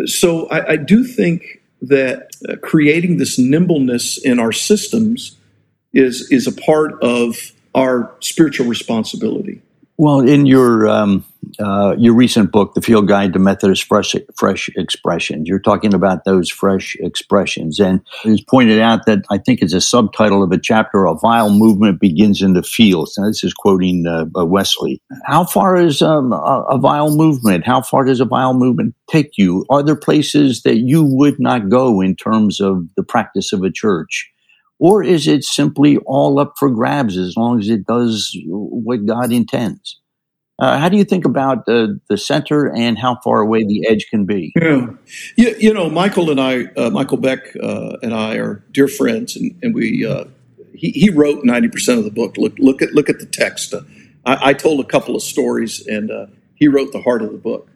So I, I do think that uh, creating this nimbleness in our systems is is a part of our spiritual responsibility. Well, in your um, uh, your recent book, The Field Guide to Methodist Fresh, Fresh Expressions, you're talking about those fresh expressions, and it's pointed out that I think it's a subtitle of a chapter: "A vile movement begins in the fields." Now, this is quoting uh, uh Wesley. How far is um, a, a vile movement? How far does a vile movement take you? Are there places that you would not go in terms of the practice of a church? Or is it simply all up for grabs as long as it does what God intends? Uh, how do you think about the, the center and how far away the edge can be? Yeah, you, you know, Michael and I, uh, Michael Beck uh, and I are dear friends, and, and we uh, he, he wrote ninety percent of the book. Look look at look at the text. Uh, I, I, told a couple of stories, and uh, he wrote the heart of the book.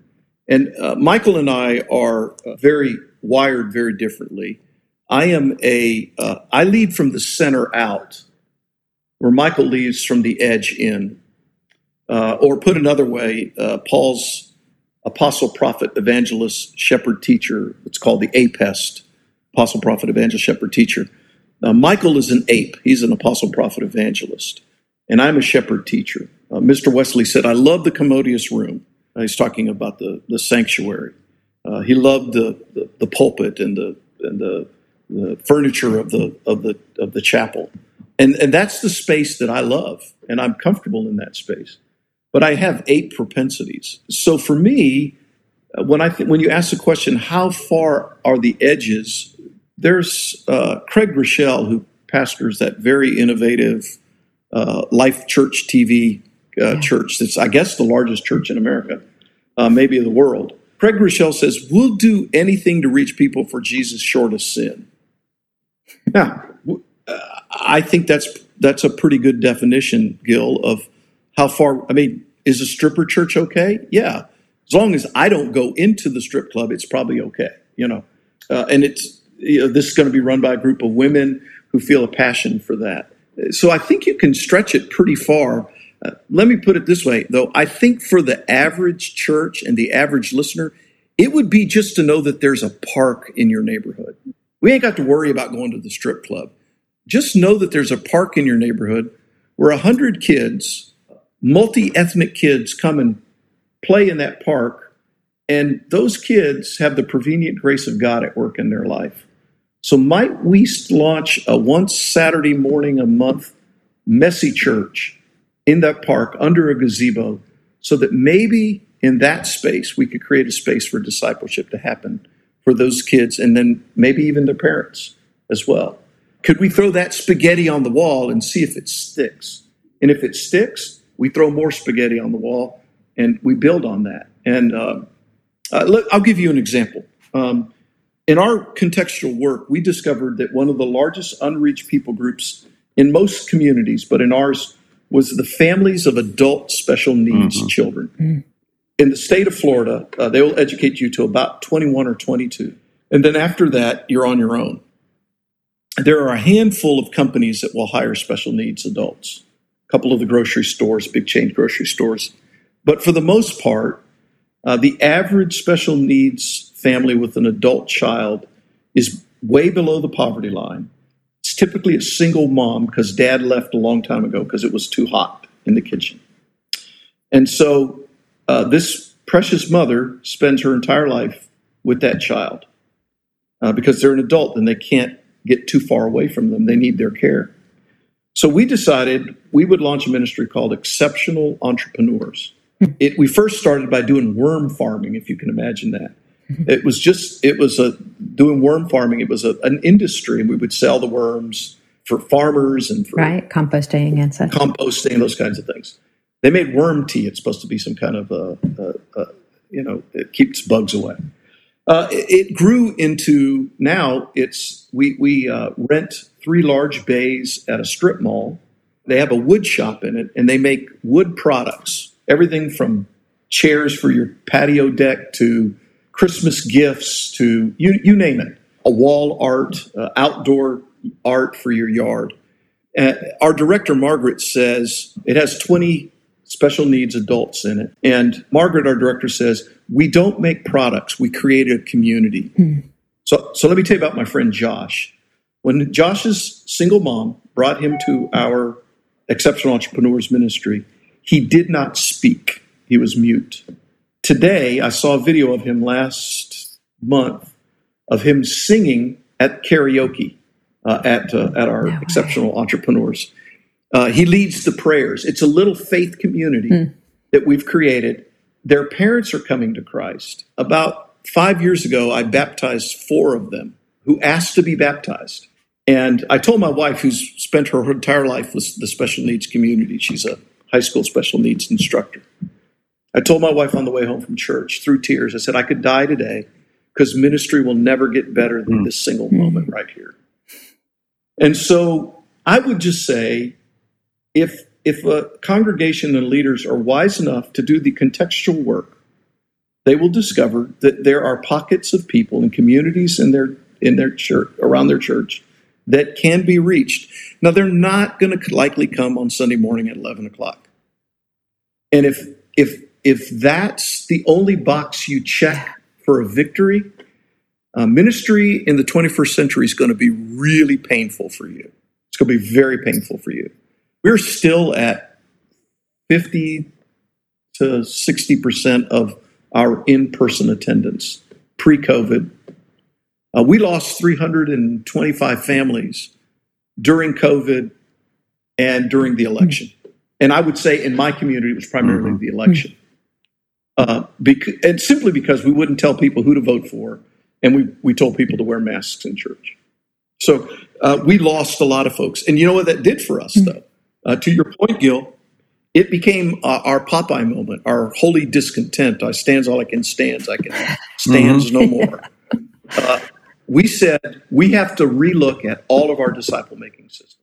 And Michael and I are very wired very differently. I am a uh, I lead from the center out, where Michael leads from the edge in. Uh, or put another way, uh, Paul's apostle, prophet, evangelist, shepherd, teacher. It's called the APEST, apostle, prophet, evangelist, shepherd, teacher. Now, Michael is an ape. He's an apostle, prophet, evangelist, and I'm a shepherd teacher. Uh, Mr. Wesley said, "I love the commodious room." Uh, he's talking about the the sanctuary. Uh, he loved the, the, the pulpit and the and the the furniture of the of the of the chapel, and and that's the space that I love, and I'm comfortable in that space. But I have APE propensities. So for me, uh, when I th- when you ask the question, how far are the edges? There's uh, Craig Groeschel who pastors that very innovative uh, Life Church TV uh, yeah. church. That's I guess the largest church in America, uh, maybe the world. Craig Groeschel says, We'll do anything to reach people for Jesus short of sin. Yeah, I think that's that's a pretty good definition, Gil, of how far. I mean, is a stripper church okay? Yeah, as long as I don't go into the strip club, it's probably okay. You know, uh, and it's you know, this is going to be run by a group of women who feel a passion for that. So I think you can stretch it pretty far. Uh, let me put it this way, though. I think for the average church and the average listener, it would be just to know that there's a park in your neighborhood. We ain't got to worry about going to the strip club. Just know that there's a park in your neighborhood where 100 kids multi ethnic kids come and play in that park, and those kids have the prevenient grace of God at work in their life. So, might we launch a once Saturday morning a month messy church in that park under a gazebo so that maybe in that space we could create a space for discipleship to happen for those kids and then maybe even their parents as well? Could we throw that spaghetti on the wall and see if it sticks? And if it sticks, we throw more spaghetti on the wall and we build on that. And uh, uh, look, I'll give you an example. Um, in our contextual work, we discovered that one of the largest unreached people groups in most communities, but in ours, was the families of adult special needs mm-hmm. children. In the state of Florida, uh, they will educate you to about 21 or 22. And then after that, you're on your own. There are a handful of companies that will hire special needs adults, a couple of the grocery stores, big chain grocery stores. But for the most part, uh, the average special needs family with an adult child is way below the poverty line. It's typically a single mom because dad left a long time ago because it was too hot in the kitchen. And so uh, this precious mother spends her entire life with that child uh, because they're an adult and they can't get too far away from them. They need their care. So we decided we would launch a ministry called Exceptional Entrepreneurs. It, we first started by doing worm farming, if you can imagine that. It was just it was a doing worm farming. It was a, an industry, and we would sell the worms for farmers and for right composting and such. composting those kinds of things. They made worm tea. It's supposed to be some kind of a, a, a you know it keeps bugs away. Uh, it, it, grew into now it's we we uh, rent three large bays at a strip mall. They have a wood shop in it, and they make wood products everything from chairs for your patio deck to Christmas gifts to you, you name it, a wall art, uh, outdoor art for your yard. Uh, our director, Margaret, says it has 20 special needs adults in it. And Margaret, our director, says, We don't make products, we create a community. Mm. So, so let me tell you about my friend Josh. When Josh's single mom brought him to our Exceptional Entrepreneurs Ministry, he did not speak, he was mute. Today, I saw a video of him last month of him singing at karaoke uh, at, uh, at our no exceptional entrepreneurs. Uh, he leads the prayers. It's a little faith community mm. that we've created. Their parents are coming to Christ. About five years ago, I baptized four of them who asked to be baptized. And I told my wife, who's spent her entire life with the special needs community, she's a high school special needs instructor. I told my wife on the way home from church through tears, I said, I could die today because ministry will never get better than this single moment right here. And so I would just say if if a congregation and leaders are wise enough to do the contextual work, they will discover that there are pockets of people and communities in their in their church around their church that can be reached. Now, they're not going to likely come on Sunday morning at 11 o'clock. And if, if, if that's the only box you check for a victory, uh, ministry in the 21st century is going to be really painful for you. It's going to be very painful for you. We're still at 50 to 60% of our in person attendance pre COVID uh, we lost 325 families during COVID and during the election. And I would say in my community, it was primarily mm-hmm. the election. Uh, bec- and simply because we wouldn't tell people who to vote for, and we, we told people to wear masks in church. So uh, we lost a lot of folks. And you know what that did for us, though? Uh, to your point, Gil, it became uh, our Popeye moment, our holy discontent. I stands all I can stands, I can *laughs* stands mm-hmm. no more. *laughs* Uh, we said we have to relook at all of our disciple making systems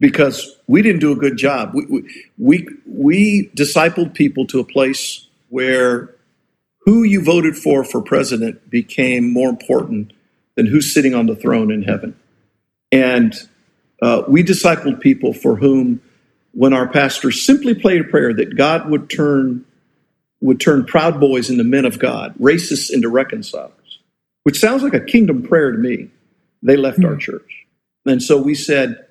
because we didn't do a good job. We, we, we, we discipled people to a place where who you voted for for president became more important than who's sitting on the throne in heaven. And uh, we discipled people for whom, when our pastor simply prayed a prayer that God would turn would turn proud boys into men of God, racists into reconcilers which sounds like a kingdom prayer to me. They left mm-hmm. our hmm. church. And so we said,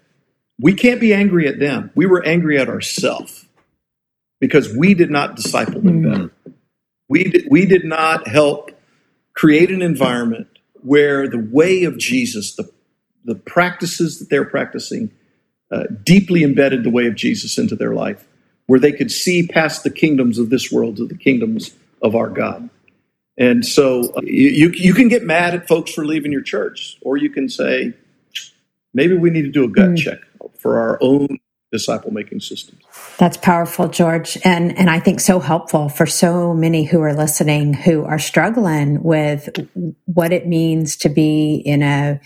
we can't be angry at them. We were angry at ourselves. because we did not disciple them mm. better. We did, we did not help create an environment where the way of Jesus, the, the practices that they're practicing, uh, deeply embedded the way of Jesus into their life, where they could see past the kingdoms of this world to the kingdoms of our God. And so uh, you, you can get mad at folks for leaving your church, or you can say, maybe we need to do a gut mm. check for our own disciple making systems. That's powerful, George. And, and I think so helpful for so many who are listening who are struggling with what it means to be in a,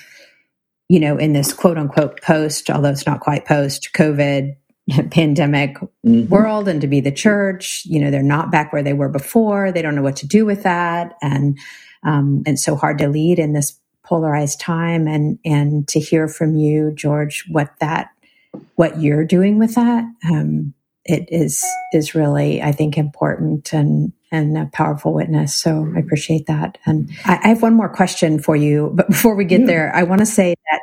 you know, in this quote unquote post, although it's not quite post COVID *laughs* pandemic mm-hmm. world and to be the church. You know, they're not back where they were before. They don't know what to do with that. And, um, and so hard to lead in this polarized time and, and to hear from you, George, what that, what you're doing with that. Um, it is, is really, I think, important and, and a powerful witness. So I appreciate that. And I, I have one more question for you. But *laughs* before we get yeah. there, I want to say that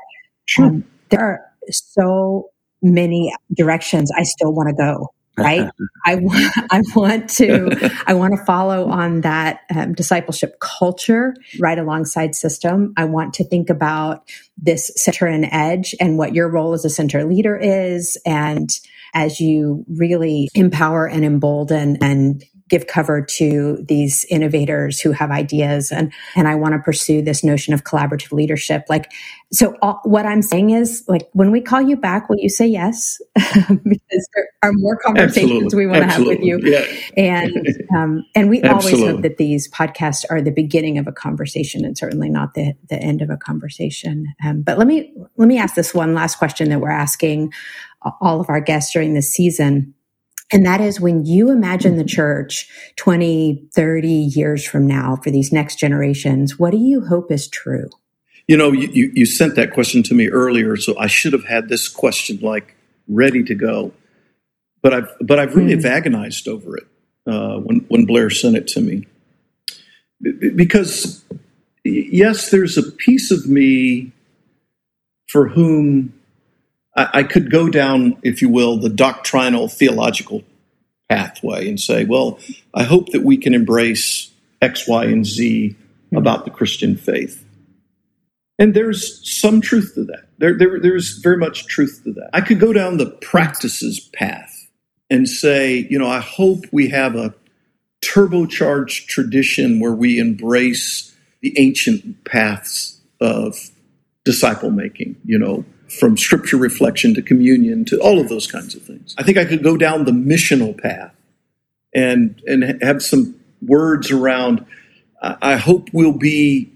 sure. um, there are so many directions I still want to go. Right. *laughs* I want, *laughs* I want to, I want to follow on that um, discipleship culture right alongside system. I want to think about this center and edge and what your role as a center leader is. And as you really empower and embolden and give cover to these innovators who have ideas and and I want to pursue this notion of collaborative leadership like so all, what I'm saying is like when we call you back will you say yes *laughs* because there are more conversations Absolutely. we want Absolutely. to have with you yeah. and um, and we Absolutely. always hope that these podcasts are the beginning of a conversation and certainly not the the end of a conversation um, but let me let me ask this one last question that we're asking all of our guests during this season and that is when you imagine the church 20, 30 years from now for these next generations, what do you hope is true? You know, you, you sent that question to me earlier, so I should have had this question like ready to go. But I've but I've really mm. agonized over it uh, when when Blair sent it to me because yes, there's a piece of me for whom I, I could go down, if you will, the doctrinal theological pathway and say, well, I hope that we can embrace X, Y, and Z about the Christian faith. And there's some truth to that. There, there, there's very much truth to that. I could go down the practices path and say, you know, I hope we have a turbocharged tradition where we embrace the ancient paths of disciple making, you know, from scripture reflection to communion to all of those kinds of things. I think I could go down the missional path and and have some words around. I hope we'll be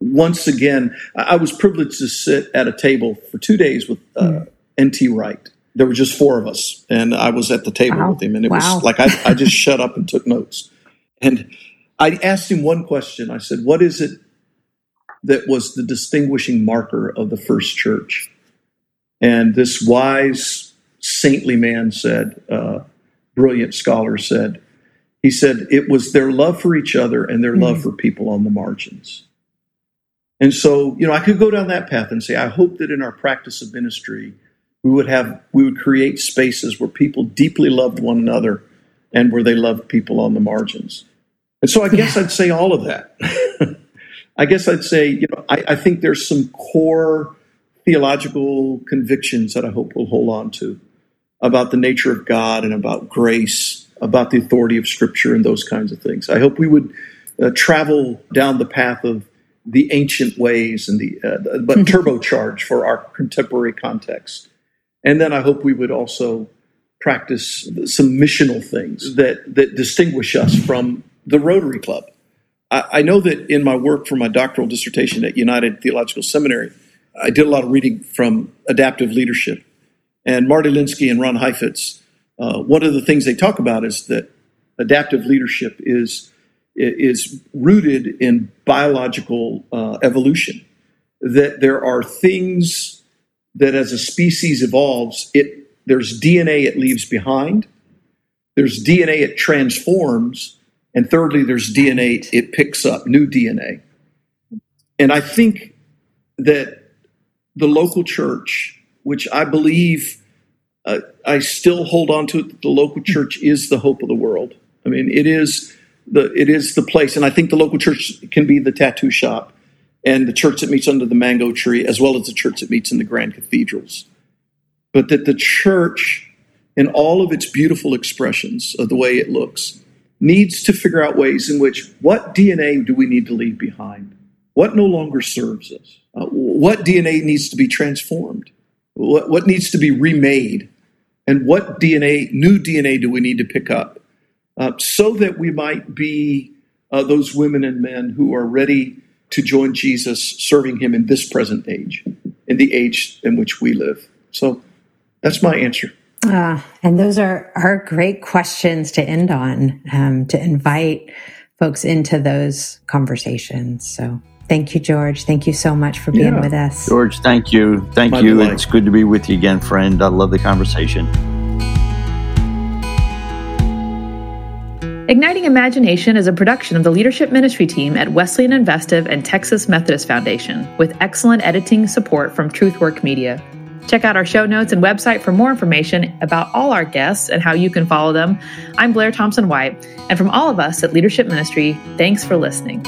once again. I was privileged to sit at a table for two days with uh, mm. N.T. Wright. There were just four of us, and I was at the table wow. with him, and it wow. was like I, *laughs* I just shut up and took notes. And I asked him one question. I said, "What is it that was the distinguishing marker of the first church?" And this wise, saintly man said, uh, brilliant scholar said, he said, it was their love for each other and their mm-hmm. love for people on the margins. And so, you know, I could go down that path and say, I hope that in our practice of ministry, we would have, we would create spaces where people deeply loved one another and where they loved people on the margins. And so I guess yeah. I'd say all of that. *laughs* I guess I'd say, you know, I, I think there's some core theological convictions that I hope we'll hold on to about the nature of God and about grace, about the authority of Scripture, and those kinds of things. I hope we would uh, travel down the path of the ancient ways and the uh, but *laughs* turbocharge for our contemporary context. And then I hope we would also practice some missional things that that distinguish us from the Rotary Club. I, I know that in my work for my doctoral dissertation at United Theological Seminary, I did a lot of reading from adaptive leadership. And Marty Linsky and Ron Heifetz, uh, one of the things they talk about is that adaptive leadership is is rooted in biological uh, evolution. That there are things that, as a species evolves, it there's DNA it leaves behind, there's DNA it transforms, and thirdly, there's DNA it picks up, new DNA. And I think that the local church, which I believe uh, I still hold on to it the local church is the hope of the world. I mean, it is the it is the place, and I think the local church can be the tattoo shop and the church that meets under the mango tree, as well as the church that meets in the grand cathedrals. But that the church, in all of its beautiful expressions of the way it looks, needs to figure out ways in which what DNA do we need to leave behind? What no longer serves us? Uh, what DNA needs to be transformed? What, what needs to be remade? And what DNA, new DNA, do we need to pick up uh, so that we might be uh, those women and men who are ready to join Jesus, serving him in this present age, in the age in which we live? So that's my answer. Uh, and those are, are great questions to end on, um, to invite folks into those conversations. So thank you, George. Thank you so much for being yeah. with us. George, thank you. Thank My you. Delight. It's good to be with you again, friend. I love the conversation. Igniting Imagination is a production of the Leadership Ministry team at Wesleyan Investive and Texas Methodist Foundation, with excellent editing support from Truthwork Media. Check out our show notes and website for more information about all our guests and how you can follow them. I'm Blair Thompson White, and from all of us at Leadership Ministry, thanks for listening.